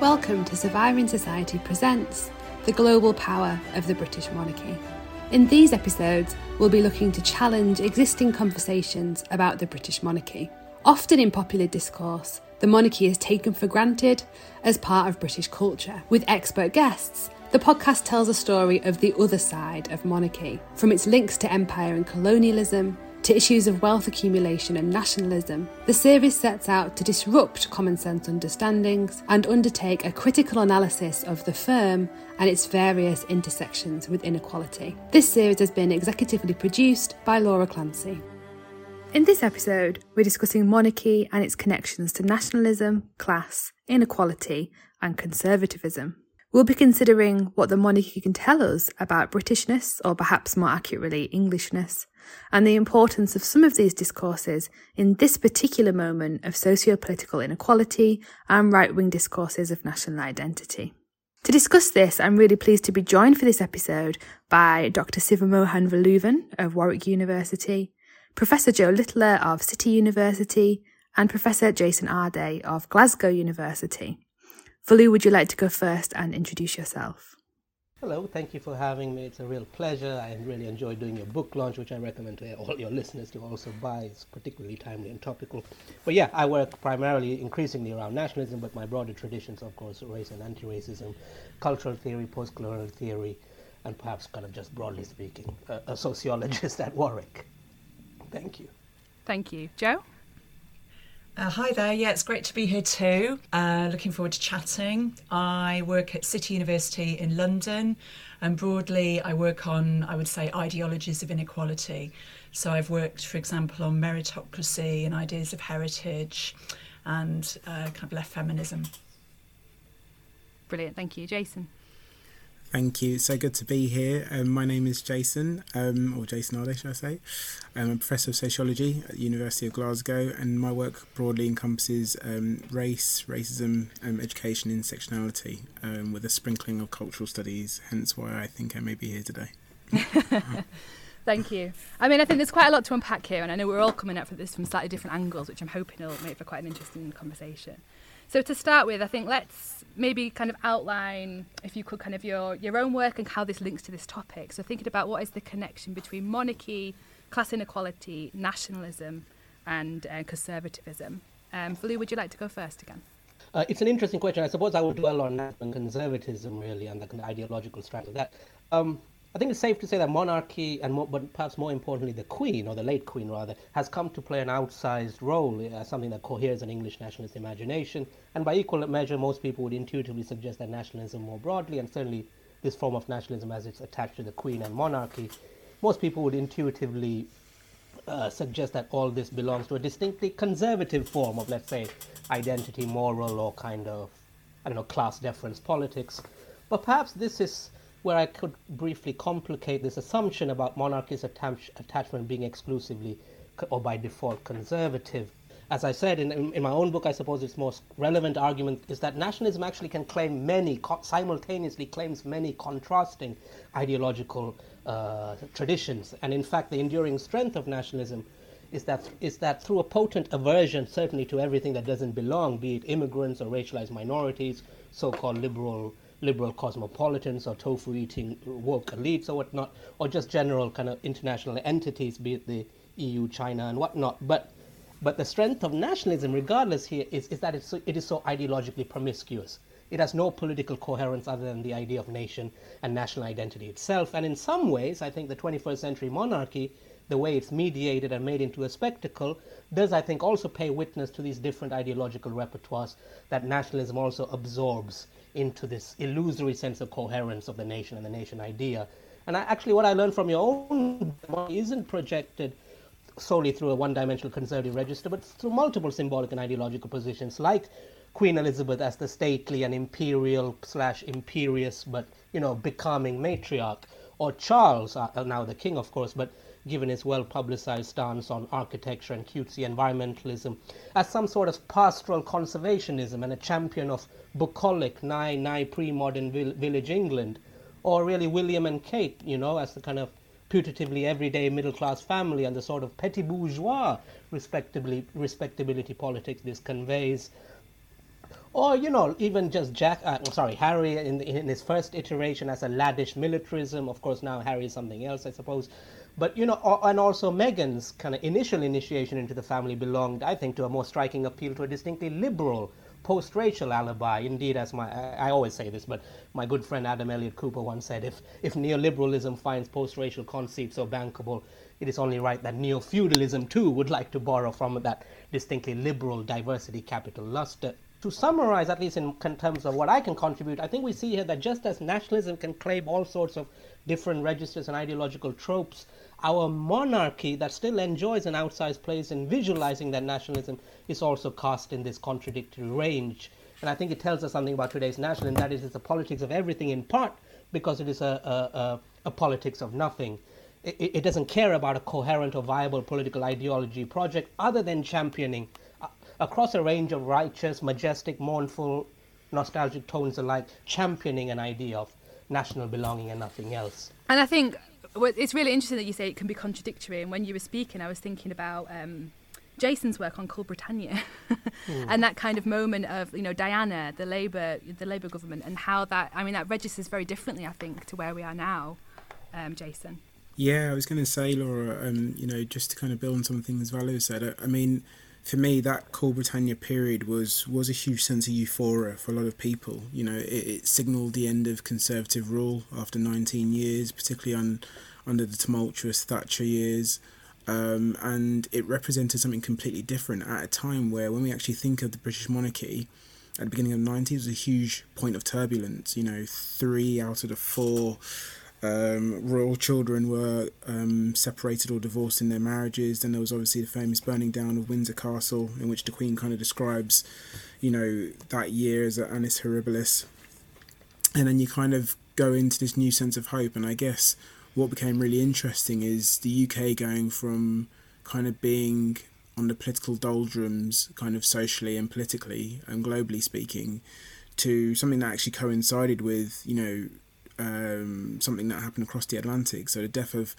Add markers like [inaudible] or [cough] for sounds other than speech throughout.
Welcome to Surviving Society Presents The Global Power of the British Monarchy. In these episodes, we'll be looking to challenge existing conversations about the British monarchy. Often in popular discourse, the monarchy is taken for granted as part of British culture. With expert guests, the podcast tells a story of the other side of monarchy, from its links to empire and colonialism to issues of wealth accumulation and nationalism, the series sets out to disrupt common sense understandings and undertake a critical analysis of the firm and its various intersections with inequality. This series has been executively produced by Laura Clancy. In this episode, we're discussing monarchy and its connections to nationalism, class, inequality, and conservatism. We'll be considering what the monarchy can tell us about Britishness, or perhaps more accurately, Englishness, and the importance of some of these discourses in this particular moment of socio political inequality and right wing discourses of national identity. To discuss this, I'm really pleased to be joined for this episode by Dr. Sivamohan Valluvan of Warwick University, Professor Jo Littler of City University, and Professor Jason Arday of Glasgow University. Valu, would you like to go first and introduce yourself? Hello, thank you for having me. It's a real pleasure. I really enjoy doing your book launch, which I recommend to all your listeners to also buy. It's particularly timely and topical. But yeah, I work primarily, increasingly around nationalism, but my broader traditions, of course, race and anti-racism, cultural theory, post-colonial theory, and perhaps kind of just broadly speaking, a, a sociologist [laughs] at Warwick. Thank you. Thank you. Jo? Uh, hi there. Yeah, it's great to be here too. Uh, looking forward to chatting. I work at City University in London, and broadly, I work on, I would say, ideologies of inequality. So I've worked, for example, on meritocracy and ideas of heritage and uh, kind of left feminism. Brilliant. Thank you. Jason. Thank you. It's So good to be here. Um, my name is Jason, um, or Jason Arday, should I say. I'm a professor of sociology at the University of Glasgow, and my work broadly encompasses um, race, racism, um, education, intersectionality, um, with a sprinkling of cultural studies. Hence, why I think I may be here today. [laughs] Thank you. I mean, I think there's quite a lot to unpack here, and I know we're all coming at this from slightly different angles, which I'm hoping will make for quite an interesting conversation. So to start with, I think let's maybe kind of outline, if you could, kind of your, your own work and how this links to this topic. So thinking about what is the connection between monarchy, class inequality, nationalism, and uh, conservatism. Um, would you like to go first again? Uh, it's an interesting question. I suppose I would dwell on conservatism really and the ideological strand of that. Um, I think it's safe to say that monarchy, and more, but perhaps more importantly, the Queen, or the late Queen rather, has come to play an outsized role as something that coheres an English nationalist imagination. And by equal measure, most people would intuitively suggest that nationalism more broadly, and certainly this form of nationalism as it's attached to the Queen and monarchy, most people would intuitively uh, suggest that all this belongs to a distinctly conservative form of, let's say, identity, moral, or kind of, I don't know, class deference politics. But perhaps this is where I could briefly complicate this assumption about monarchy's attach- attachment being exclusively or by default conservative. As I said in, in, in, my own book, I suppose its most relevant argument is that nationalism actually can claim many, co- simultaneously claims many contrasting ideological uh, traditions. And in fact, the enduring strength of nationalism is that, is that through a potent aversion, certainly to everything that doesn't belong, be it immigrants or racialized minorities, so called liberal liberal cosmopolitans or tofu eating woke elites or whatnot, or just general kind of international entities, be it the EU, China, and whatnot. But but the strength of nationalism, regardless here, is, is that it's so, it is so ideologically promiscuous. It has no political coherence other than the idea of nation and national identity itself. And in some ways, I think the 21st century monarchy, the way it's mediated and made into a spectacle, does, I think, also pay witness to these different ideological repertoires that nationalism also absorbs into this illusory sense of coherence of the nation and the nation idea. And I, actually, what I learned from your own isn't projected solely through a one-dimensional conservative register, but through multiple symbolic and ideological positions, like Queen Elizabeth as the stately and imperial slash imperious, but you know, becoming matriarch, or Charles, uh, now the king, of course, but given his well publicized stance on architecture and cutesy environmentalism, as some sort of pastoral conservationism and a champion of bucolic, nigh, nigh pre modern vill- village England, or really William and Kate, you know, as the kind of putatively everyday middle class family and the sort of petit bourgeois respectably, respectability politics this conveys. or you know even just Jack, uh, sorry Harry in, in his first iteration as a laddish militarism. Of course now Harry is something else, I suppose. But you know, and also Meghan's kind of initial initiation into the family belonged, I think, to a more striking appeal to a distinctly liberal post-racial alibi. Indeed, as my I, always say this, but my good friend Adam Elliott Cooper once said, if if neoliberalism finds post-racial conceits so bankable, it is only right that neo-feudalism too would like to borrow from that distinctly liberal diversity capital luster. To summarize, at least in terms of what I can contribute, I think we see here that just as nationalism can claim all sorts of different registers and ideological tropes, our monarchy that still enjoys an outsized place in visualizing that nationalism is also cast in this contradictory range. And I think it tells us something about today's nationalism that is a politics of everything in part because it is a, a, a, a politics of nothing. It, it, doesn't care about a coherent or viable political ideology project other than championing across a range of righteous, majestic, mournful, nostalgic tones alike, championing an idea of national belonging and nothing else. And I think well, it's really interesting that you say it can be contradictory. And when you were speaking, I was thinking about um, Jason's work on Cool Britannia mm. [laughs] and that kind of moment of you know Diana, the Labour, the Labour government, and how that I mean that registers very differently, I think, to where we are now. Um, Jason. Yeah, I was going to say, Laura. Um, you know, just to kind of build on some of the things Valo said. I, I mean for me, that Cool Britannia period was was a huge sense of euphoria for a lot of people. You know, it, it signalled the end of conservative rule after 19 years, particularly on under the tumultuous Thatcher years. Um, and it represented something completely different at a time where, when we actually think of the British monarchy, at the beginning of the 90s was a huge point of turbulence. You know, three out of the four um, royal children were um, separated or divorced in their marriages. Then there was obviously the famous burning down of Windsor Castle, in which the Queen kind of describes, you know, that year as an annus horribilis. And then you kind of go into this new sense of hope. And I guess what became really interesting is the UK going from kind of being on the political doldrums, kind of socially and politically and globally speaking, to something that actually coincided with, you know, um, something that happened across the Atlantic. So the death of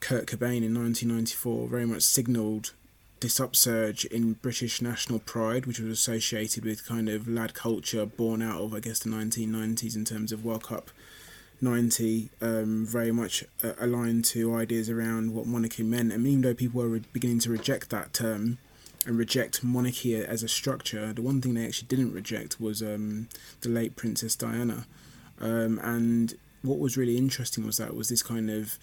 Kurt Cobain in 1994 very much signalled this upsurge in British national pride, which was associated with kind of lad culture born out of, I guess, the 1990s in terms of World Cup 90, um, very much uh, aligned to ideas around what monarchy meant. And even though people were re- beginning to reject that term and reject monarchy as a structure, the one thing they actually didn't reject was um, the late Princess Diana. Um, and what was really interesting was that was this kind of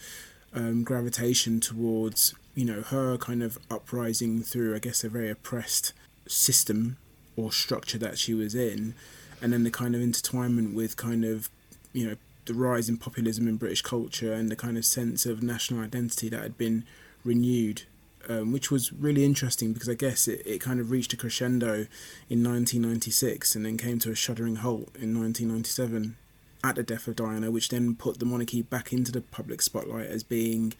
um, gravitation towards you know her kind of uprising through I guess a very oppressed system or structure that she was in, and then the kind of intertwinement with kind of you know the rise in populism in British culture and the kind of sense of national identity that had been renewed um, which was really interesting because I guess it, it kind of reached a crescendo in 1996 and then came to a shuddering halt in 1997 at the death of Diana, which then put the monarchy back into the public spotlight as being,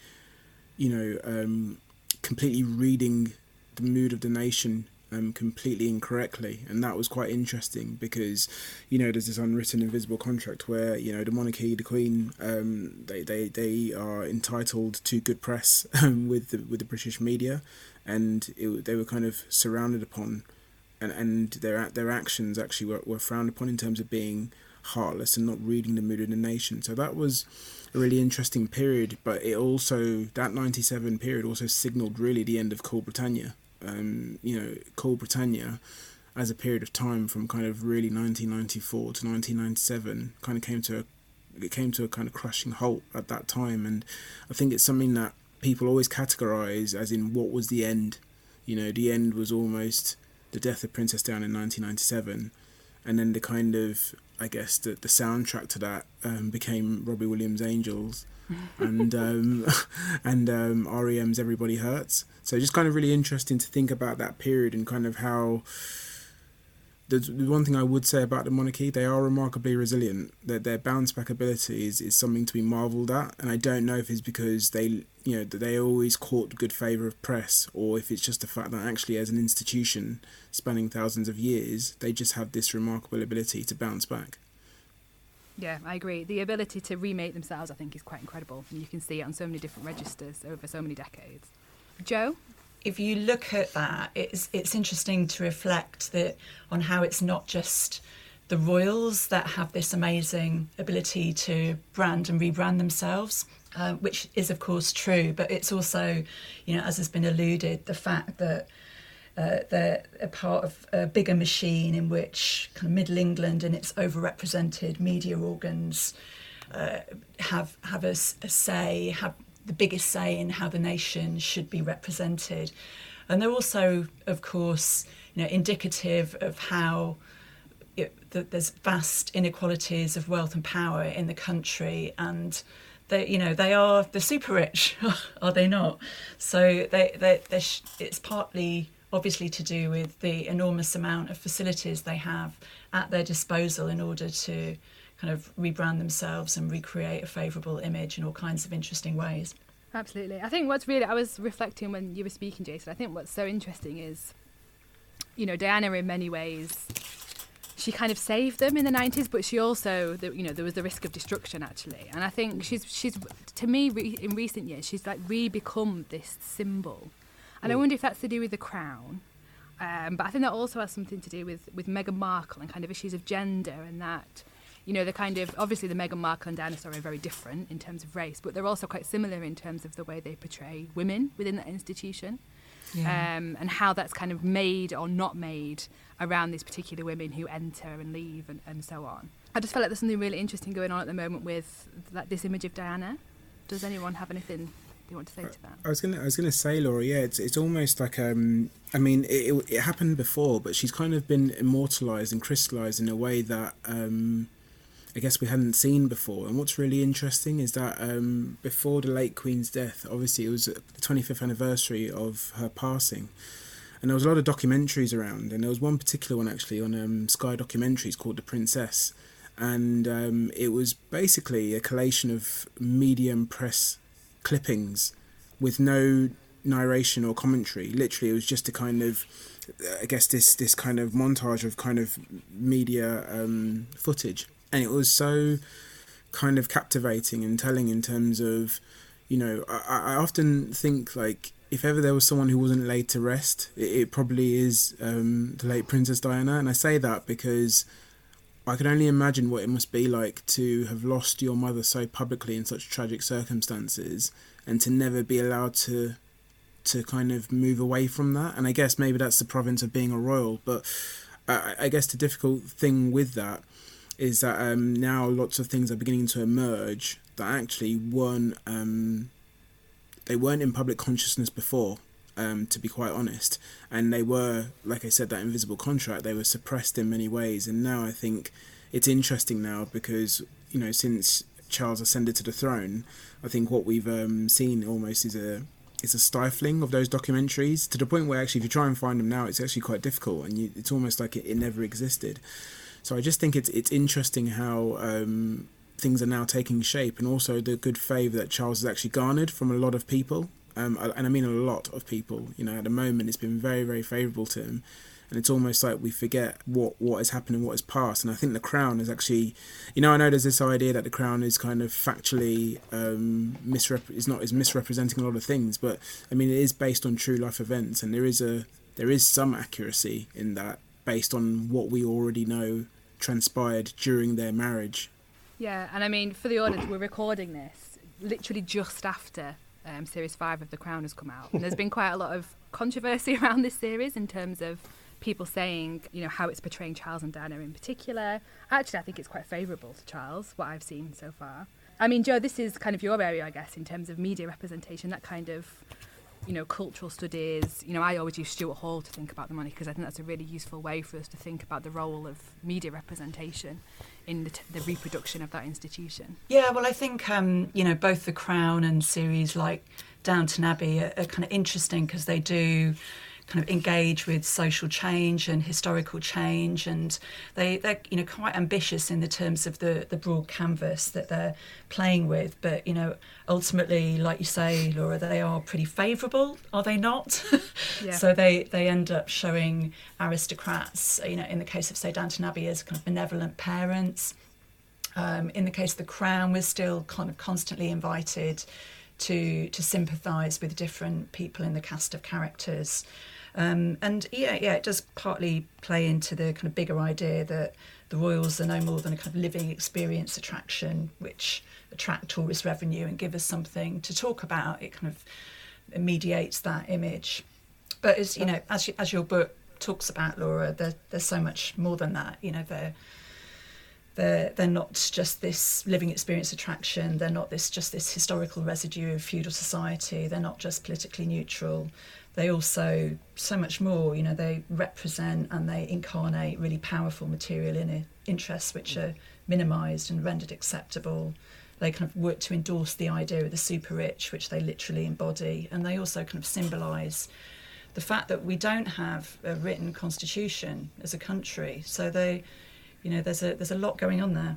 you know, um, completely reading the mood of the nation um, completely incorrectly, and that was quite interesting because, you know, there's this unwritten invisible contract where you know the monarchy, the Queen, um, they, they they are entitled to good press [laughs] um, with the with the British media, and it, they were kind of surrounded upon, and and their their actions actually were, were frowned upon in terms of being heartless and not reading the mood of the nation. So that was a really interesting period, but it also, that 97 period also signalled really the end of Cool Britannia. Um, you know, Cool Britannia as a period of time from kind of really 1994 to 1997 kind of came to a it came to a kind of crushing halt at that time and I think it's something that people always categorize as in what was the end you know the end was almost the death of Princess Diana in 1997 and then the kind of I guess the the soundtrack to that um, became Robbie Williams' Angels, [laughs] and um, [laughs] and um, REM's Everybody Hurts. So just kind of really interesting to think about that period and kind of how. The, one thing I would say about the monarchy, they are remarkably resilient. That their bounce back ability is, is something to be marvelled at, and I don't know if it's because they you know that they always caught good favour of press, or if it's just the fact that actually as an institution spanning thousands of years, they just have this remarkable ability to bounce back. Yeah, I agree. The ability to remake themselves, I think, is quite incredible, and you can see it on so many different registers over so many decades. Jo. If you look at that, it's it's interesting to reflect that on how it's not just the royals that have this amazing ability to brand and rebrand themselves, uh, which is of course true, but it's also, you know, as has been alluded, the fact that. Uh, they're a part of a bigger machine in which kind of Middle England and its overrepresented media organs uh, have have a, a, say, have the biggest say in how the nation should be represented, and they're also, of course, you know, indicative of how it, that there's vast inequalities of wealth and power in the country, and they, you know, they are the super rich, [laughs] are they not? So they, they, they sh- it's partly obviously to do with the enormous amount of facilities they have at their disposal in order to kind of rebrand themselves and recreate a favourable image in all kinds of interesting ways. Absolutely. I think what's really, I was reflecting when you were speaking, Jason, I think what's so interesting is, you know, Diana in many ways she kind of saved them in the 90s but she also the, you know there was the risk of destruction actually and i think she's she's to me re, in recent years she's like re-become this symbol and mm. i wonder if that's to do with the crown um, but i think that also has something to do with with meghan markle and kind of issues of gender and that you know the kind of obviously the meghan markle and diana are very different in terms of race but they're also quite similar in terms of the way they portray women within that institution yeah. um, and how that's kind of made or not made around these particular women who enter and leave and, and so on. I just felt like there's something really interesting going on at the moment with like this image of Diana. Does anyone have anything they want to say to that? I was gonna, I was gonna say, Laura. Yeah, it's it's almost like um, I mean, it, it, it happened before, but she's kind of been immortalized and crystallized in a way that um, I guess we hadn't seen before. And what's really interesting is that um, before the late Queen's death, obviously it was the 25th anniversary of her passing, and there was a lot of documentaries around, and there was one particular one actually on um, Sky Documentaries called The Princess, and um, it was basically a collation of medium press clippings with no narration or commentary. Literally, it was just a kind of, I guess this this kind of montage of kind of media um, footage and it was so kind of captivating and telling in terms of you know I, I often think like if ever there was someone who wasn't laid to rest it, it probably is um, the late princess diana. And i say that because i can only imagine what it must be like to have lost your mother so publicly in such tragic circumstances and to never be allowed to to kind of move away from that. And i guess maybe that's the province of being a royal but I, I guess the difficult thing with that is that um, now lots of things are beginning to emerge that actually weren't um, they weren't in public consciousness before. Um, to be quite honest, and they were, like I said, that invisible contract. They were suppressed in many ways, and now I think it's interesting now because you know since Charles ascended to the throne, I think what we've um, seen almost is a is a stifling of those documentaries to the point where actually if you try and find them now, it's actually quite difficult, and you, it's almost like it, it never existed. So I just think it's it's interesting how um, things are now taking shape, and also the good favour that Charles has actually garnered from a lot of people, um, and I mean a lot of people. You know, at the moment, it's been very very favourable to him, and it's almost like we forget what what has happened and what has passed. And I think the Crown is actually, you know, I know there's this idea that the Crown is kind of factually um, misrep is not is misrepresenting a lot of things, but I mean it is based on true life events, and there is a there is some accuracy in that based on what we already know transpired during their marriage. Yeah, and I mean, for the audience, we're recording this literally just after um, Series 5 of The Crown has come out. And there's been quite a lot of controversy [laughs] around this series in terms of people saying, you know, how it's portraying Charles and Diana in particular. Actually, I think it's quite favourable to Charles, what I've seen so far. I mean, Jo, this is kind of your area, I guess, in terms of media representation, that kind of you know, cultural studies. You know, I always use Stuart Hall to think about the money because I think that's a really useful way for us to think about the role of media representation in the, t- the reproduction of that institution. Yeah, well, I think um, you know both the Crown and series like Downton Abbey are, are kind of interesting because they do kind of engage with social change and historical change, and they they're you know quite ambitious in the terms of the the broad canvas that they're playing with. But you know, ultimately, like you say, Laura, they are pretty favourable, are they not? [laughs] Yeah. so they they end up showing aristocrats, you know, in the case of say Downton Abbey, as kind of benevolent parents. Um, in the case of the Crown, we're still kind of constantly invited to to sympathise with different people in the cast of characters. Um, and yeah, yeah, it does partly play into the kind of bigger idea that the Royals are no more than a kind of living experience attraction, which attract tourist revenue and give us something to talk about. It kind of mediates that image. But as you know, as as your book talks about, Laura, there, there's so much more than that. You know, they're they're they're not just this living experience attraction. They're not this just this historical residue of feudal society. They're not just politically neutral. They also so much more. You know, they represent and they incarnate really powerful material in interests which are minimised and rendered acceptable. They kind of work to endorse the idea of the super rich, which they literally embody, and they also kind of symbolise the fact that we don't have a written constitution as a country. So they you know, there's a there's a lot going on there.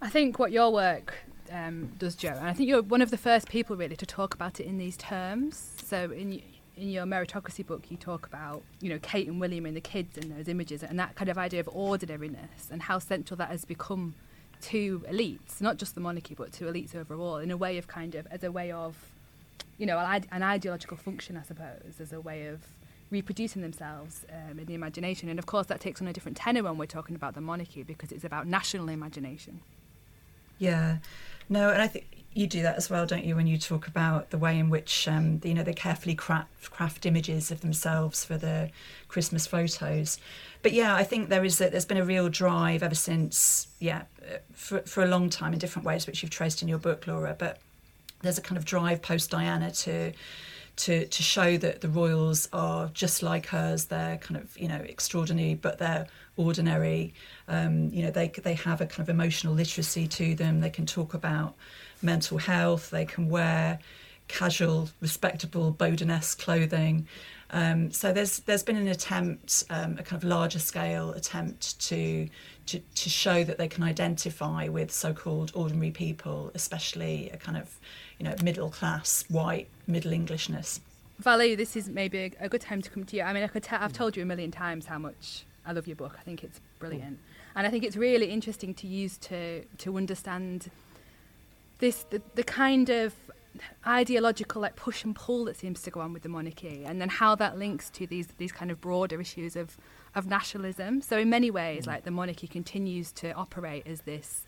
I think what your work um, does, Jo, and I think you're one of the first people really to talk about it in these terms. So in in your meritocracy book, you talk about you know Kate and William and the kids and those images, and that kind of idea of ordinariness and how central that has become to elites, not just the monarchy, but to elites overall, in a way of kind of as a way of you know an ideological function, I suppose, as a way of reproducing themselves um, in the imagination. And of course, that takes on a different tenor when we're talking about the monarchy because it's about national imagination. Yeah, no, and I think you do that as well, don't you? When you talk about the way in which um, you know they carefully craft, craft images of themselves for the Christmas photos. But yeah, I think there is a, there's been a real drive ever since yeah for for a long time in different ways, which you've traced in your book, Laura. But there's a kind of drive post Diana to to to show that the royals are just like hers. They're kind of you know extraordinary, but they're ordinary. Um, you know they they have a kind of emotional literacy to them. They can talk about mental health. They can wear casual, respectable Boden-esque clothing. Um, so there's there's been an attempt, um, a kind of larger scale attempt to, to to show that they can identify with so-called ordinary people, especially a kind of you know middle class white middle Englishness. Valerie, this is maybe a, good time to come to you. I mean, I could I've told you a million times how much I love your book. I think it's brilliant, and I think it's really interesting to use to to understand this the, the kind of ideological like push and pull that seems to go on with the monarchy and then how that links to these these kind of broader issues of of nationalism so in many ways mm. like the monarchy continues to operate as this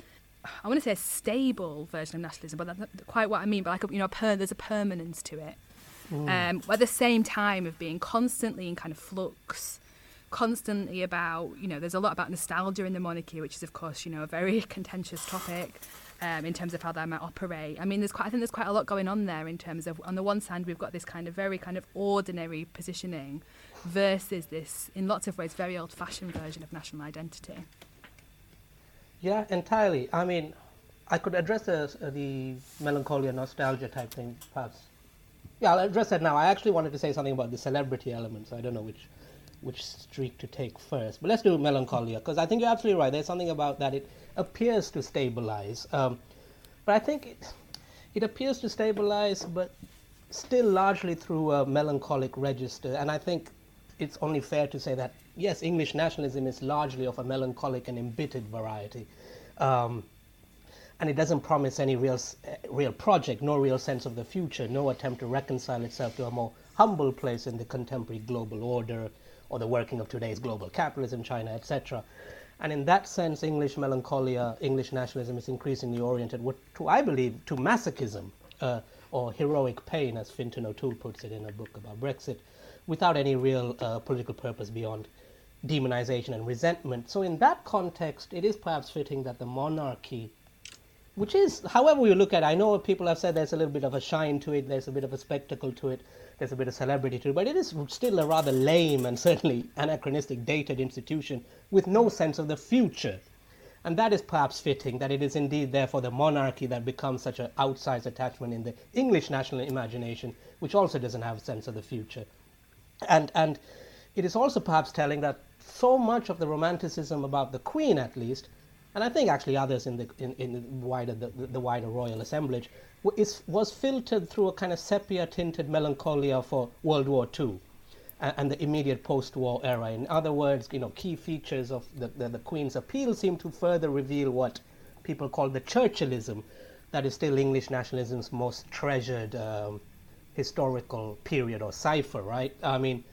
I want to say a stable version of nationalism, but that's not quite what I mean. But like, you know, per, there's a permanence to it. Mm. Um, at the same time of being constantly in kind of flux, constantly about, you know, there's a lot about nostalgia in the monarchy, which is, of course, you know, a very [laughs] contentious topic um, in terms of how they might operate. I mean, there's quite, I think there's quite a lot going on there in terms of, on the one side, we've got this kind of very kind of ordinary positioning versus this, in lots of ways, very old-fashioned version of national identity. Yeah, entirely. I mean, I could address the, the melancholia, nostalgia type thing, perhaps. Yeah, I'll address that now. I actually wanted to say something about the celebrity element, so I don't know which which streak to take first. But let's do melancholia, because I think you're absolutely right. There's something about that. It appears to stabilize. Um, but I think it, it appears to stabilize, but still largely through a melancholic register. And I think it's only fair to say that yes, English nationalism is largely of a melancholic and embittered variety. Um, and it doesn't promise any real, uh, real project, no real sense of the future, no attempt to reconcile itself to a more humble place in the contemporary global order or the working of today's global capitalism, China, etc. And in that sense, English melancholia, English nationalism is increasingly oriented to, I believe, to masochism uh, or heroic pain, as Fintan O'Toole puts it in a book about Brexit, without any real uh, political purpose beyond demonization and resentment. So, in that context, it is perhaps fitting that the monarchy, which is, however you look at it, I know people have said there's a little bit of a shine to it, there's a bit of a spectacle to it, there's a bit of celebrity to it, but it is still a rather lame and certainly anachronistic, dated institution with no sense of the future. And that is perhaps fitting that it is indeed therefore the monarchy that becomes such an outsized attachment in the English national imagination, which also doesn't have a sense of the future. And, and it is also perhaps telling that so much of the romanticism about the Queen, at least, and I think actually others in the in, in wider the, the wider royal assemblage, is, was filtered through a kind of sepia-tinted melancholia for World War II and, and the immediate post-war era. In other words, you know, key features of the, the, the Queen's appeal seem to further reveal what people call the Churchillism, that is still English nationalism's most treasured um, historical period or cipher, right? I mean,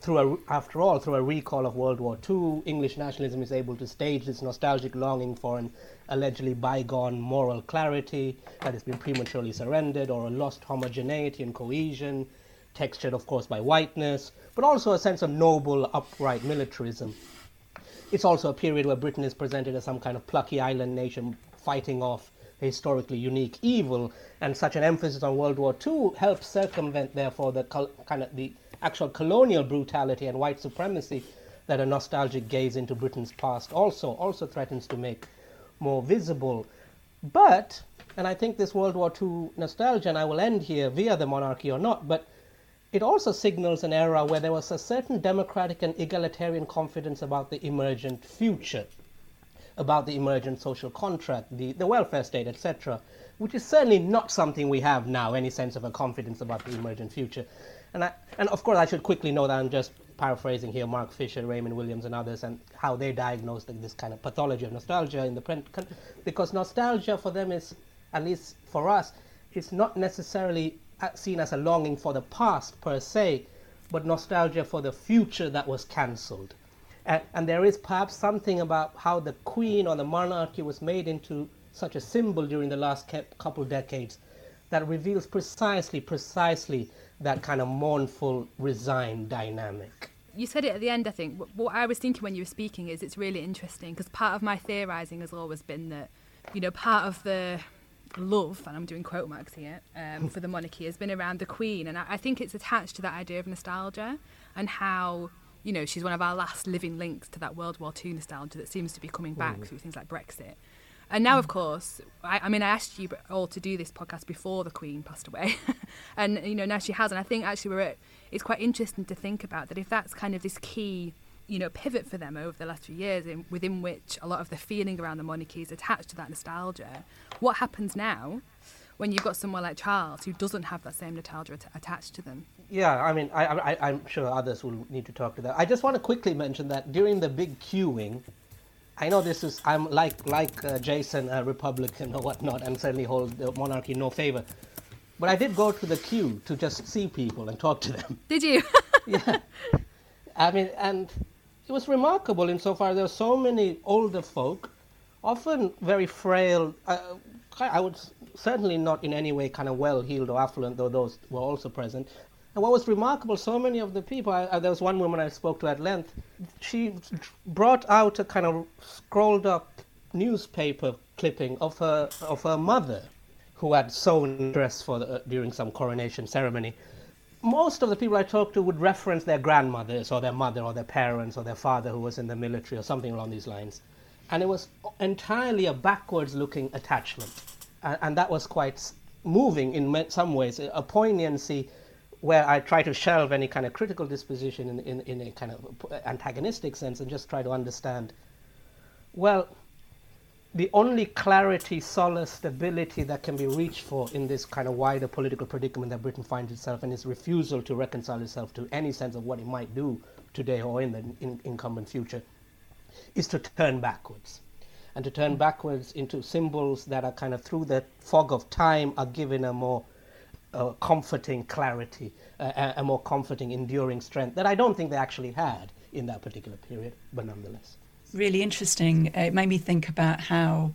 through a, after all, through a recall of World War II, English nationalism is able to stage this nostalgic longing for an allegedly bygone moral clarity that has been prematurely surrendered, or a lost homogeneity and cohesion, textured, of course, by whiteness, but also a sense of noble, upright militarism. It's also a period where Britain is presented as some kind of plucky island nation fighting off a historically unique evil, and such an emphasis on World War II helps circumvent, therefore, the kind of the actual colonial brutality and white supremacy that a nostalgic gaze into Britain's past also also threatens to make more visible. But, and I think this World War II nostalgia, and I will end here via the monarchy or not, but it also signals an era where there was a certain democratic and egalitarian confidence about the emergent future, about the emergent social contract, the, the welfare state, etc., which is certainly not something we have now, any sense of a confidence about the emergent future. And, I, and of course, I should quickly know that I'm just paraphrasing here Mark Fisher, Raymond Williams, and others, and how they diagnosed this kind of pathology of nostalgia in the print. Because nostalgia for them is, at least for us, it's not necessarily seen as a longing for the past per se, but nostalgia for the future that was cancelled. And, and there is perhaps something about how the queen or the monarchy was made into such a symbol during the last couple decades that reveals precisely, precisely that kind of mournful, resigned dynamic. You said it at the end, I think. What I was thinking when you were speaking is it's really interesting because part of my theorising has always been that, you know, part of the love, and I'm doing quote marks here, um, for the monarchy has been around the Queen. And I, I think it's attached to that idea of nostalgia and how you know, she's one of our last living links to that World War II nostalgia that seems to be coming back mm. through things like Brexit. And now, of course, I, I, mean, I asked you all to do this podcast before the Queen passed away, [laughs] and you know now she has. And I think actually we're at, it's quite interesting to think about that if that's kind of this key, you know, pivot for them over the last few years, in, within which a lot of the feeling around the monarchy is attached to that nostalgia. What happens now? When you've got someone like Charles who doesn't have that same nostalgia at- attached to them. Yeah, I mean, I, I, I'm sure others will need to talk to that. I just want to quickly mention that during the big queuing, I know this is I'm like like uh, Jason, a Republican or whatnot, and certainly hold the monarchy no favor. But I did go to the queue to just see people and talk to them. [laughs] Did you? [laughs] yeah. I mean, and it was remarkable insofar there were so many older folk, often very frail. Uh, I would certainly not in any way kind of well-heeled or affluent, though those were also present. And what was remarkable, so many of the people, I, I, there was one woman I spoke to at length, she brought out a kind of scrolled up newspaper clipping of her, of her mother, who had sewn dress for the, uh, during some coronation ceremony. Most of the people I talked to would reference their grandmothers or their mother or their parents or their father who was in the military or something along these lines. And it was entirely a backwards looking attachment. And, and that was quite moving in some ways, a poignancy where I try to shelve any kind of critical disposition in, in, in a kind of antagonistic sense and just try to understand, well, the only clarity, solace, stability that can be reached for in this kind of wider political predicament that Britain finds itself and its refusal to reconcile itself to any sense of what it might do today or in the in, incumbent future is to turn backwards. And to turn backwards into symbols that are kind of through the fog of time are given a more a comforting clarity, uh, a more comforting, enduring strength that I don't think they actually had in that particular period, but nonetheless. Really interesting. It made me think about how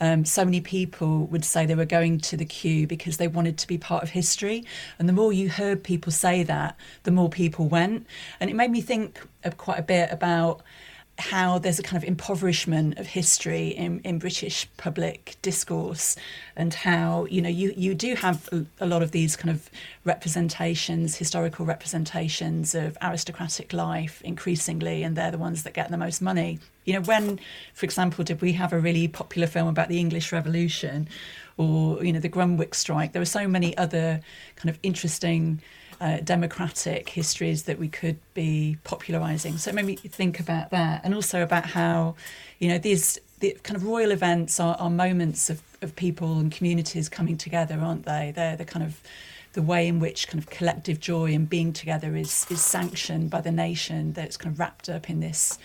um, so many people would say they were going to the queue because they wanted to be part of history. And the more you heard people say that, the more people went. And it made me think quite a bit about how there's a kind of impoverishment of history in, in British public discourse, and how you know you, you do have a, lot of these kind of representations, historical representations of aristocratic life increasingly, and they're the ones that get the most money. You know, when, for example, did we have a really popular film about the English Revolution, or you know the Grunwick strike? There are so many other kind of interesting uh, democratic histories that we could be popularising. So it made me think about that, and also about how, you know, these the kind of royal events are, are moments of, of people and communities coming together, aren't they? They're the kind of the way in which kind of collective joy and being together is is sanctioned by the nation that's kind of wrapped up in this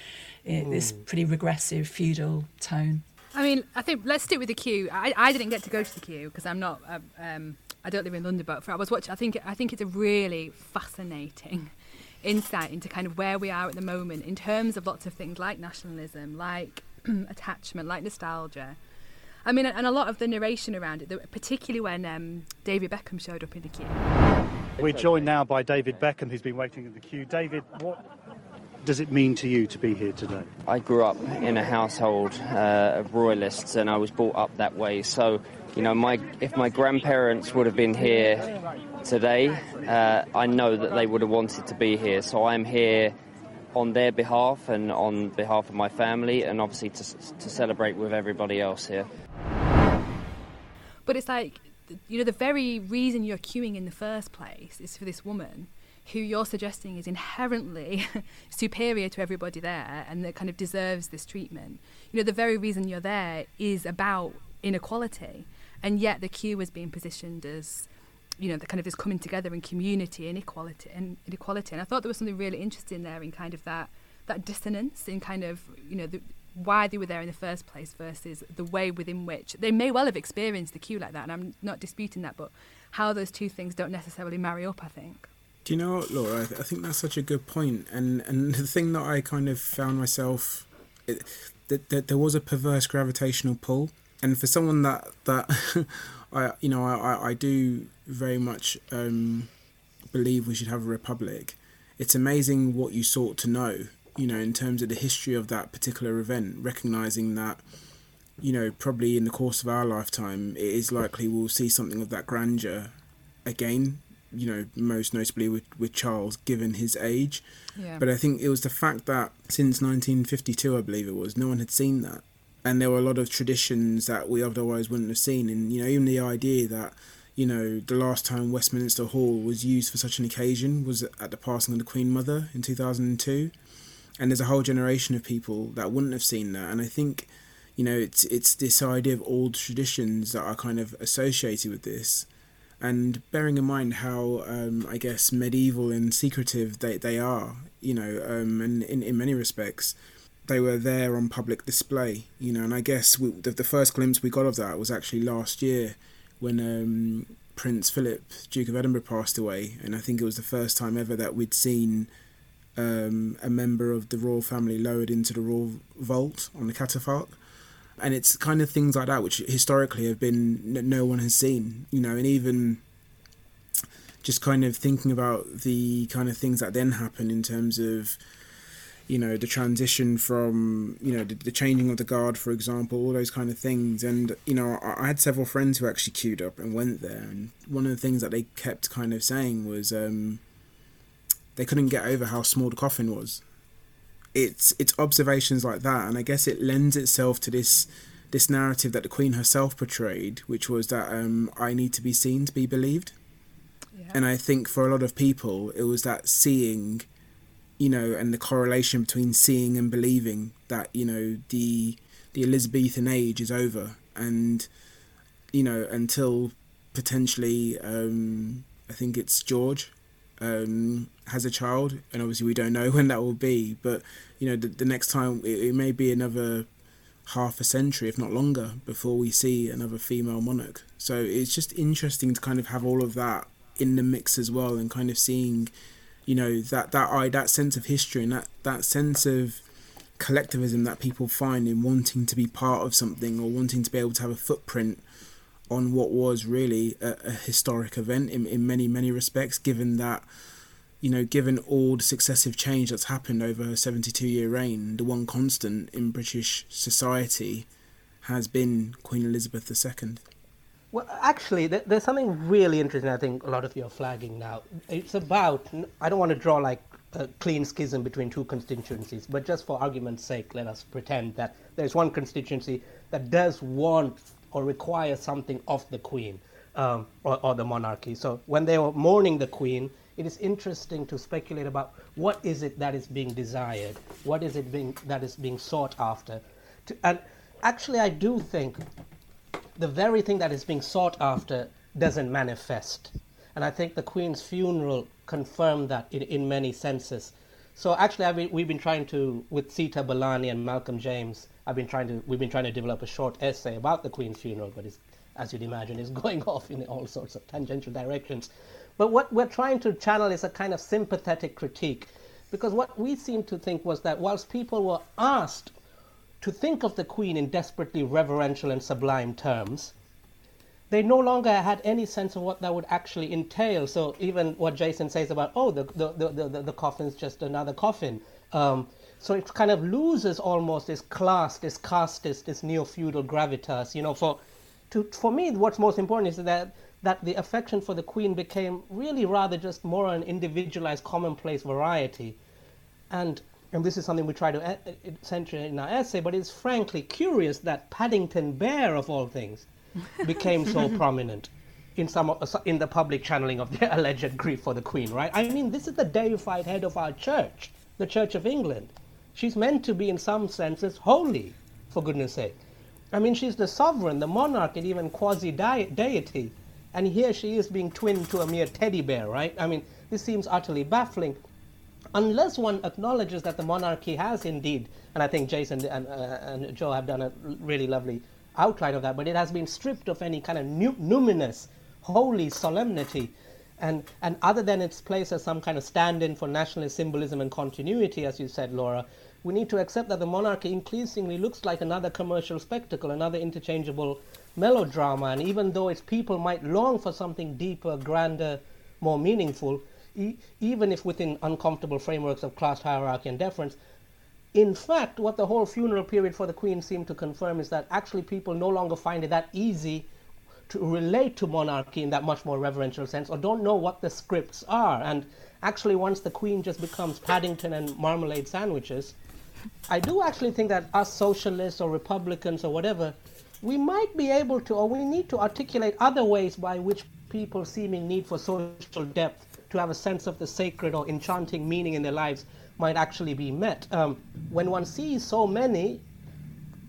mm. this pretty regressive feudal tone. I mean, I think let's stick with the queue. I, I didn't get to go to the queue because I'm not. Um, um, I don't live in London, but for, I was watching. I think I think it's a really fascinating [laughs] insight into kind of where we are at the moment in terms of lots of things like nationalism, like [clears throat] attachment, like nostalgia. I mean, and a lot of the narration around it, particularly when um, David Beckham showed up in the queue. We're joined now by David Beckham, who's been waiting in the queue. David, what does it mean to you to be here today? I grew up in a household uh, of royalists, and I was brought up that way. So, you know, my if my grandparents would have been here today, uh, I know that they would have wanted to be here. So I'm here on their behalf and on behalf of my family, and obviously to, to celebrate with everybody else here. But it's like, you know, the very reason you're queuing in the first place is for this woman who you're suggesting is inherently [laughs] superior to everybody there and that kind of deserves this treatment. You know, the very reason you're there is about inequality, and yet the queue was being positioned as you know, the kind of this coming together in community and equality and inequality. And I thought there was something really interesting there in kind of that that dissonance in kind of you know the, why they were there in the first place versus the way within which they may well have experienced the queue like that. And I'm not disputing that, but how those two things don't necessarily marry up, I think. Do you know what, Laura? I, th- I think that's such a good point. And and [laughs] the thing that I kind of found myself, it, that, that there was a perverse gravitational pull. And for someone that that [laughs] I you know I, I do very much um, believe we should have a republic. It's amazing what you sought to know, you know, in terms of the history of that particular event, recognizing that, you know, probably in the course of our lifetime, it is likely we'll see something of that grandeur again, you know, most notably with, with Charles, given his age. Yeah. But I think it was the fact that since 1952, I believe it was, no one had seen that. And there were a lot of traditions that we otherwise wouldn't have seen. And, you know, even the idea that you know, the last time Westminster Hall was used for such an occasion was at the passing of the Queen Mother in 2002. And there's a whole generation of people that wouldn't have seen that. And I think, you know, it's it's this idea of old traditions that are kind of associated with this. And bearing in mind how, um, I guess, medieval and secretive they, they are, you know, um, and in, in many respects, they were there on public display, you know, and I guess we, the, the first glimpse we got of that was actually last year when um, Prince Philip, Duke of Edinburgh, passed away, and I think it was the first time ever that we'd seen um, a member of the royal family lowered into the royal vault on the catafalque. And it's kind of things like that which historically have been no one has seen, you know, and even just kind of thinking about the kind of things that then happen in terms of you know the transition from you know the, the, changing of the guard for example all those kind of things. And you know I, I, had several friends who actually queued up and went there. And one of the things that they kept kind of saying was um, they couldn't get over how small the coffin was it's it's observations like that. And i guess it lends itself to this this narrative that the queen herself portrayed which was that um, i need to be seen to be believed. Yeah. and i think for a lot of people it was that seeing you know, and the correlation between seeing and believing that you know the the Elizabethan age is over, and you know until potentially um, I think it's George um, has a child, and obviously we don't know [laughs] when that will be, but you know the, the next time it, it may be another half a century, if not longer, before we see another female monarch. So it's just interesting to kind of have all of that in the mix as well, and kind of seeing you know that that eye that sense of history and that that sense of collectivism that people find in wanting to be part of something or wanting to be able to have a footprint on what was really a, a historic event in, in many many respects given that you know given all the successive change that's happened over a 72 year reign the one constant in british society has been queen elizabeth ii well, actually, there's something really interesting. I think a lot of you are flagging now. It's about. I don't want to draw like a clean schism between two constituencies, but just for argument's sake, let us pretend that there's one constituency that does want or require something of the Queen um, or, or the monarchy. So when they were mourning the Queen, it is interesting to speculate about what is it that is being desired, what is it being that is being sought after, to, and actually, I do think the very thing that is being sought after doesn't manifest. And I think the Queen's funeral confirmed that in, in many senses. So actually, I've, we've been trying to, with Sita Balani and Malcolm James, I've been trying to we've been trying to develop a short essay about the Queen's funeral, but it's, as you'd imagine, is [laughs] going off in all sorts of tangential directions. But what we're trying to channel is a kind of sympathetic critique, because what we seem to think was that whilst people were asked to think of the Queen in desperately reverential and sublime terms, they no longer had any sense of what that would actually entail. So even what Jason says about, oh, the the, the, the, the coffin's just another coffin. Um, so it kind of loses almost this class, this caste, this, this neo-feudal gravitas. You know, for to for me, what's most important is that that the affection for the queen became really rather just more an individualized, commonplace variety, and and this is something we try to center in our essay. But it's frankly curious that Paddington Bear, of all things, became so [laughs] prominent in some in the public channeling of their [laughs] alleged grief for the queen. Right? I mean, this is the deified head of our church, the Church of England. She's meant to be, in some senses, holy, for goodness sake. I mean, she's the sovereign, the monarch, and even quasi deity. And here she is being twinned to a mere teddy bear, right? I mean, this seems utterly baffling. Unless one acknowledges that the monarchy has indeed, and I think Jason and, uh, and Jo have done a really lovely outline of that, but it has been stripped of any kind of numinous, holy solemnity. And, and other than its place as some kind of stand in for nationalist symbolism and continuity, as you said, Laura, we need to accept that the monarchy increasingly looks like another commercial spectacle, another interchangeable melodrama. And even though its people might long for something deeper, grander, more meaningful, e- even if within uncomfortable frameworks of class hierarchy and deference, in fact, what the whole funeral period for the Queen seemed to confirm is that actually people no longer find it that easy to relate to monarchy in that much more reverential sense or don't know what the scripts are. And actually, once the Queen just becomes Paddington and marmalade sandwiches, I do actually think that us socialists or Republicans or whatever, we might be able to, or we need to articulate other ways by which people seeming need for social depth to have a sense of the sacred or enchanting meaning in their lives might actually be met. Um, when one sees so many,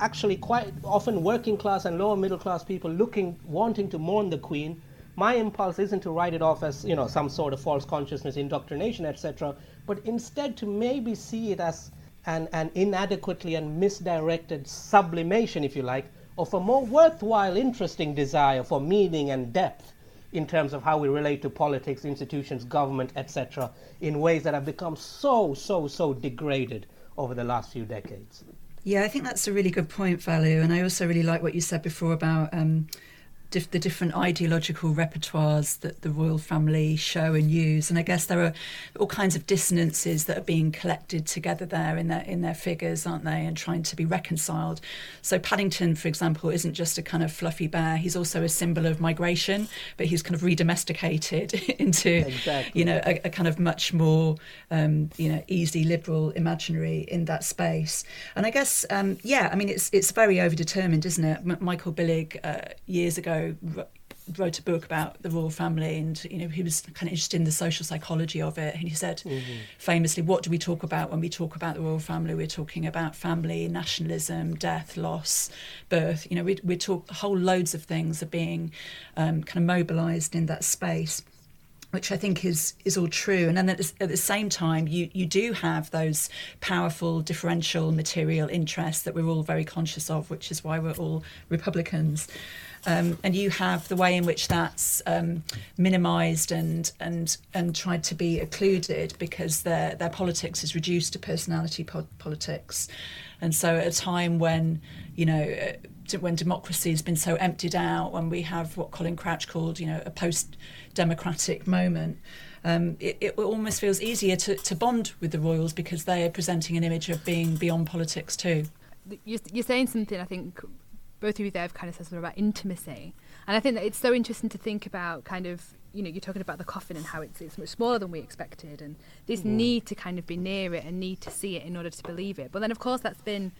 actually quite often working class and lower middle class people looking, wanting to mourn the Queen, my impulse isn't to write it off as you know some sort of false consciousness, indoctrination, etc., but instead to maybe see it as an, an inadequately and misdirected sublimation, if you like, of a more worthwhile, interesting desire for meaning and depth in terms of how we relate to politics, institutions, government, etc., in ways that have become so, so, so degraded over the last few decades. Yeah, I think that's a really good point, Valu. And I also really like what you said before about um, dif- the different ideological repertoires that the royal family show and use. And I guess there are all kinds of dissonances that are being collected together there in their in their figures, aren't they? And trying to be reconciled. So Paddington, for example, isn't just a kind of fluffy bear. He's also a symbol of migration, but he's kind of redomesticated [laughs] into exactly. you know a, a, kind of much more um, you know easy liberal imaginary in that space. And I guess um, yeah, I mean it's it's very overdetermined, isn't it? M- Michael Billig uh, years ago wrote a book about the royal family and you know he was kind of interested in the social psychology of it and he said mm-hmm. famously what do we talk about when we talk about the royal family we're talking about family nationalism death loss birth you know we, we talk whole loads of things are being um, kind of mobilized in that space which I think is is all true. And then at the, at the, same time, you you do have those powerful differential material interests that we're all very conscious of, which is why we're all Republicans. Um, and you have the way in which that's um, minimised and and and tried to be occluded because their their politics is reduced to personality po- politics, and so at a time when you know uh, when democracy has been so emptied out, when we have what Colin Crouch called you know a post-democratic moment. Um, it, it, almost feels easier to, to bond with the royals because they are presenting an image of being beyond politics too. You're, you're saying something I think both of you there have kind of said something about intimacy. And I think that it's so interesting to think about kind of, you know, you're talking about the coffin and how it's, it's much smaller than we expected and this mm. need to kind of be near it and need to see it in order to believe it. But then, of course, that's been,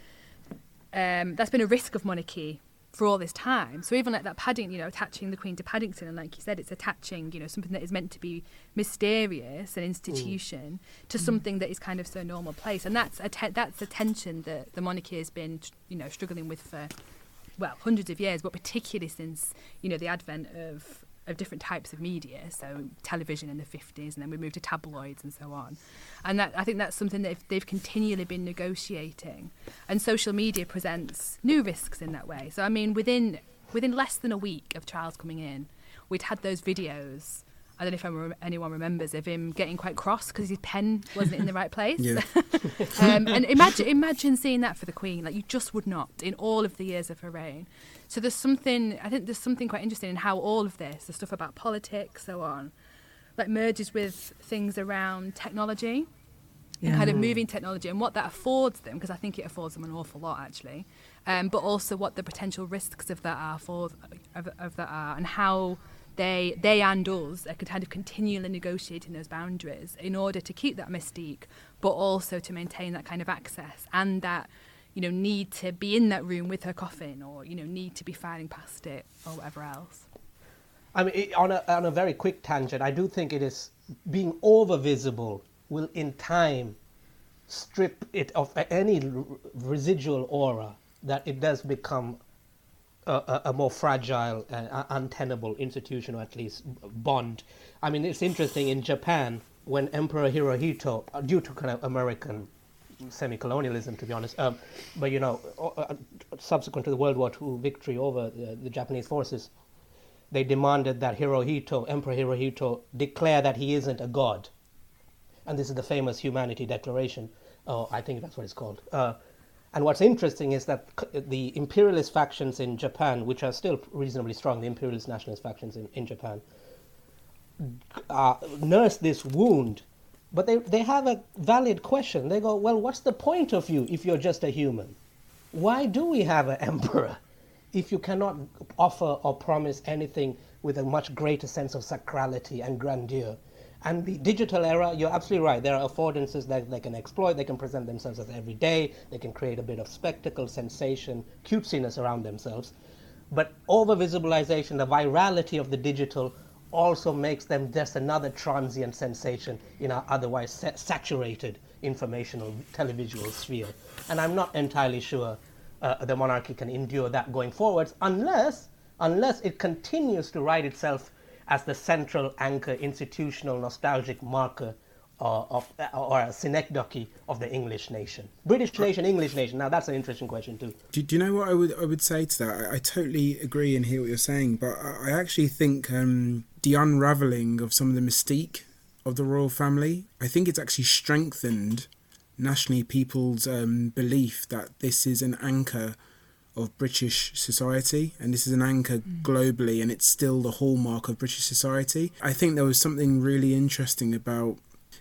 um, that's been a risk of monarchy for all this time. So even like that Paddington, you know, attaching the Queen to Paddington, and like you said, it's attaching, you know, something that is meant to be mysterious, an institution, mm. to mm. something that is kind of so normal place, and that's a te- that's a tension that the monarchy has been, you know, struggling with for well, hundreds of years, but particularly since you know the advent of of different types of media. So television in the 50s, and then we moved to tabloids and so on. And that I think that's something that they've continually been negotiating. And social media presents new risks in that way. So I mean, within within less than a week of Charles coming in, we'd had those videos I don't know if anyone remembers of him getting quite cross because his pen wasn't in the right place. Yeah. [laughs] um, and imagine, imagine seeing that for the Queen. Like you just would not in all of the years of her reign. So there's something. I think there's something quite interesting in how all of this, the stuff about politics, so on, like merges with things around technology. Yeah. And kind of moving technology and what that affords them, because I think it affords them an awful lot actually, um, but also what the potential risks of that are for of, of that are, and how they they and us uh, are kind of continually negotiating those boundaries in order to keep that mystique, but also to maintain that kind of access and that you know need to be in that room with her coffin or you know need to be filing past it or whatever else. I mean, it, on a on a very quick tangent, I do think it is being over visible will in time strip it of any residual aura that it does become a, a, more fragile, uh, untenable institution, or at least bond. I mean, it's interesting in Japan when Emperor Hirohito, uh, due to kind of American semi-colonialism, to be honest, um, but you know, uh, subsequent to the World War II victory over the, the Japanese forces, they demanded that Hirohito, Emperor Hirohito, declare that he isn't a god. And this is the famous Humanity Declaration. Oh, I think that's what it's called. Uh, and what's interesting is that the imperialist factions in Japan, which are still reasonably strong, the imperialist nationalist factions in, in Japan, uh, nurse this wound. But they, they have a valid question. They go, well, what's the point of you if you're just a human? Why do we have an [laughs] emperor if you cannot offer or promise anything with a much greater sense of sacrality and grandeur? And the digital era, you're absolutely right. There are affordances that they can exploit. They can present themselves as every day. They can create a bit of spectacle, sensation, cutesiness around themselves. But over visibilization, the virality of the digital also makes them just another transient sensation in our otherwise sa- saturated informational televisual sphere. And I'm not entirely sure uh, the monarchy can endure that going forwards unless unless it continues to write itself as the central anchor, institutional, nostalgic marker uh, of, uh, or a synecdoche of the English nation. British nation, English nation. Now that's an interesting question too. Do, do you know what I would I would say to that? I, I totally agree and hear what you're saying, but I, I actually think um, the unraveling of some of the mystique of the royal family, I think it's actually strengthened nationally people's um, belief that this is an anchor of British society, and this is an anchor mm. globally, and it's still the hallmark of British society. I think there was something really interesting about,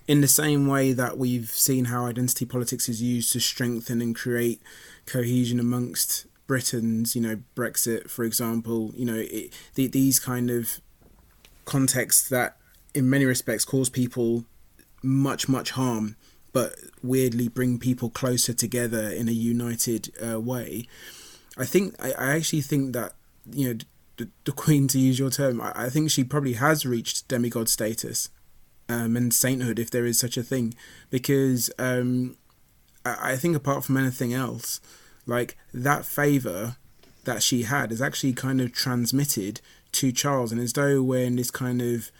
in the same way that we've seen how identity politics is used to strengthen and create cohesion amongst Britons, you know, Brexit, for example, you know, it, the, these kind of contexts that, in many respects, cause people much, much harm, but weirdly bring people closer together in a united uh, way. I think I, I actually think that you know the, the Queen, to use your term, I, I think she probably has reached demigod status um, and sainthood, if there is such a thing, because um, I, I think apart from anything else, like that favor that she had is actually kind of transmitted to Charles, and as though we're in this kind of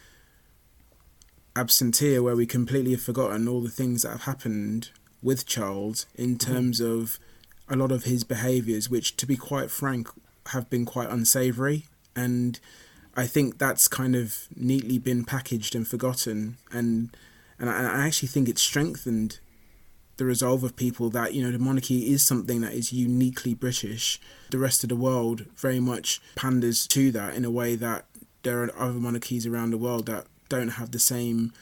absentia where we completely have forgotten all the things that have happened with Charles in mm-hmm. terms mm-hmm. of a lot of his behaviours, which, to be quite frank, have been quite unsavoury. And I think that's kind of neatly been packaged and forgotten. And and I, I actually think it's strengthened the resolve of people that you know the monarchy is something that is uniquely British. The rest of the world very much panders to that in a way that there are other monarchies around the world that don't have the same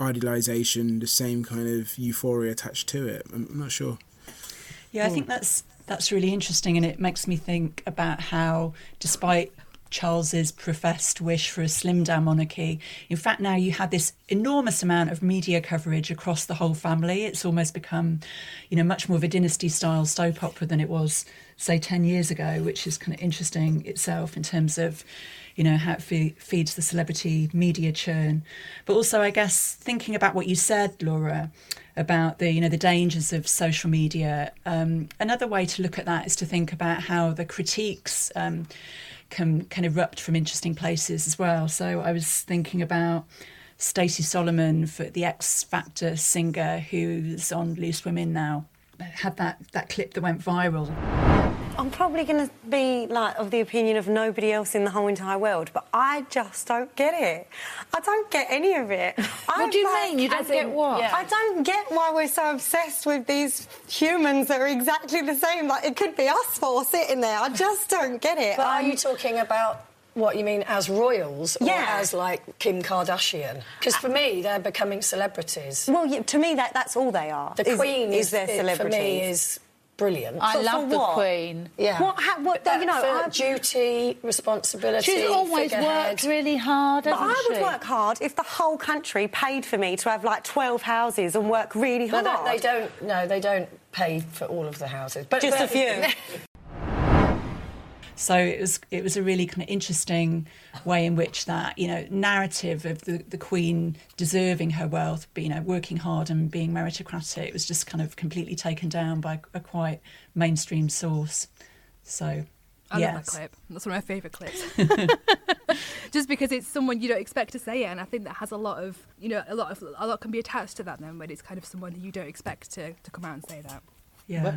idealization, the same kind of euphoria attached to it. I'm not sure. Yeah, I hmm. think that's that's really interesting, and it makes me think about how, despite Charles's professed wish for a slim down monarchy. In fact, now you had this enormous amount of media coverage across the whole family. It's almost become, you know, much more of a dynasty style soap opera than it was, say, 10 years ago, which is kind of interesting itself in terms of, you know, how it fe- feeds the celebrity media churn. But also, I guess, thinking about what you said, Laura, about the you know the dangers of social media. Um, another way to look at that is to think about how the critiques um, can can erupt from interesting places as well. So I was thinking about Stacey Solomon, for the X Factor singer who's on Loose Women now, had that that clip that went viral. I'm probably going to be like of the opinion of nobody else in the whole entire world, but I just don't get it. I don't get any of it. [laughs] what do you like, mean? You don't get in, what? Yeah. I don't get why we're so obsessed with these humans that are exactly the same. Like it could be us four sitting there. I just don't get it. But are you talking about what you mean as royals or yeah. as like Kim Kardashian? Because for me, they're becoming celebrities. Well, yeah, to me, that that's all they are. The is, Queen is, is their celebrity. For me, is brilliant. I for, love for the? Queen. Yeah. What? Ha, what you know, for duty, responsibility. She's always figurehead. worked really hard. But hasn't I would she? work hard if the whole country paid for me to have like 12 houses and work really No, hard. they, they don't. No, they don't pay for all of the houses, but Just but, a few. [laughs] So it was it was a really kind of interesting way in which that you know narrative of the, the Queen deserving her wealth, you know, working hard and being meritocratic, it was just kind of completely taken down by a quite mainstream source. So I yes. love that clip. [laughs] That's one of my favourite clips. [laughs] Just because it's someone you don't expect to say it, and I think that has a lot of, you know, a lot of a lot can be attached to that. Then when it's kind of someone you don't expect to, to come out and say that. Yeah. But,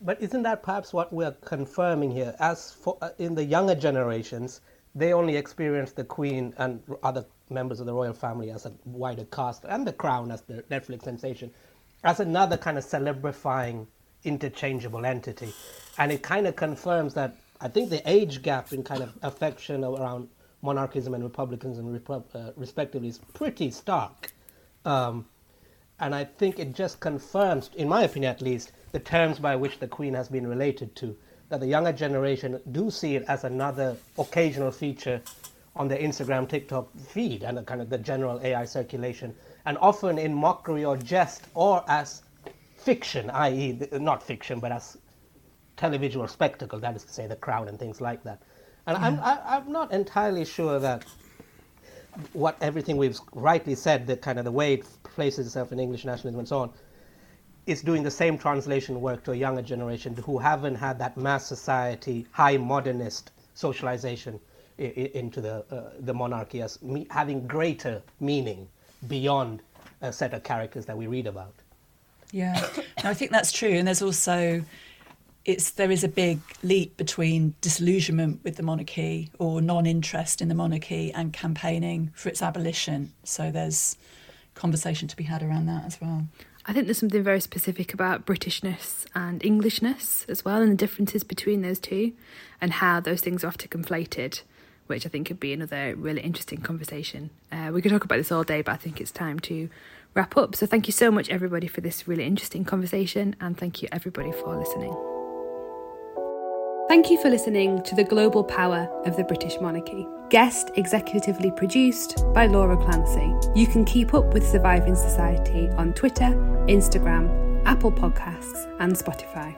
but isn't that perhaps what we're confirming here? As for uh, in the younger generations, they only experience the Queen and other members of the royal family as a wider cast, and the Crown as the Netflix sensation, as another kind of celebrifying, interchangeable entity, and it kind of confirms that I think the age gap in kind of affection around monarchism and republicanism, repub- uh, respectively, is pretty stark. Um, and I think it just confirms, in my opinion at least, the terms by which the Queen has been related to. That the younger generation do see it as another occasional feature on their Instagram, TikTok feed, and the kind of the general AI circulation, and often in mockery or jest, or as fiction, i.e., not fiction, but as televisual spectacle. That is to say, the Crown and things like that. And I'm mm-hmm. I, I'm not entirely sure that what everything we've rightly said, the kind of the way it places itself in English nationalism and so on, is doing the same translation work to a younger generation who haven't had that mass society, high modernist socialization i- i- into the uh, the monarchy as me- having greater meaning beyond a set of characters that we read about. Yeah, no, I think that's true. And there's also it's there is a big leap between disillusionment with the monarchy or non-interest in the monarchy and campaigning for its abolition. So there's conversation to be had around that as well. I think there's something very specific about Britishness and Englishness as well, and the differences between those two, and how those things are often conflated, which I think could be another really interesting conversation. Uh, we could talk about this all day, but I think it's time to wrap up. So thank you so much, everybody, for this really interesting conversation, and thank you, everybody, for listening. Thank you for listening to The Global Power of the British Monarchy. Guest executively produced by Laura Clancy. You can keep up with Surviving Society on Twitter, Instagram, Apple Podcasts, and Spotify.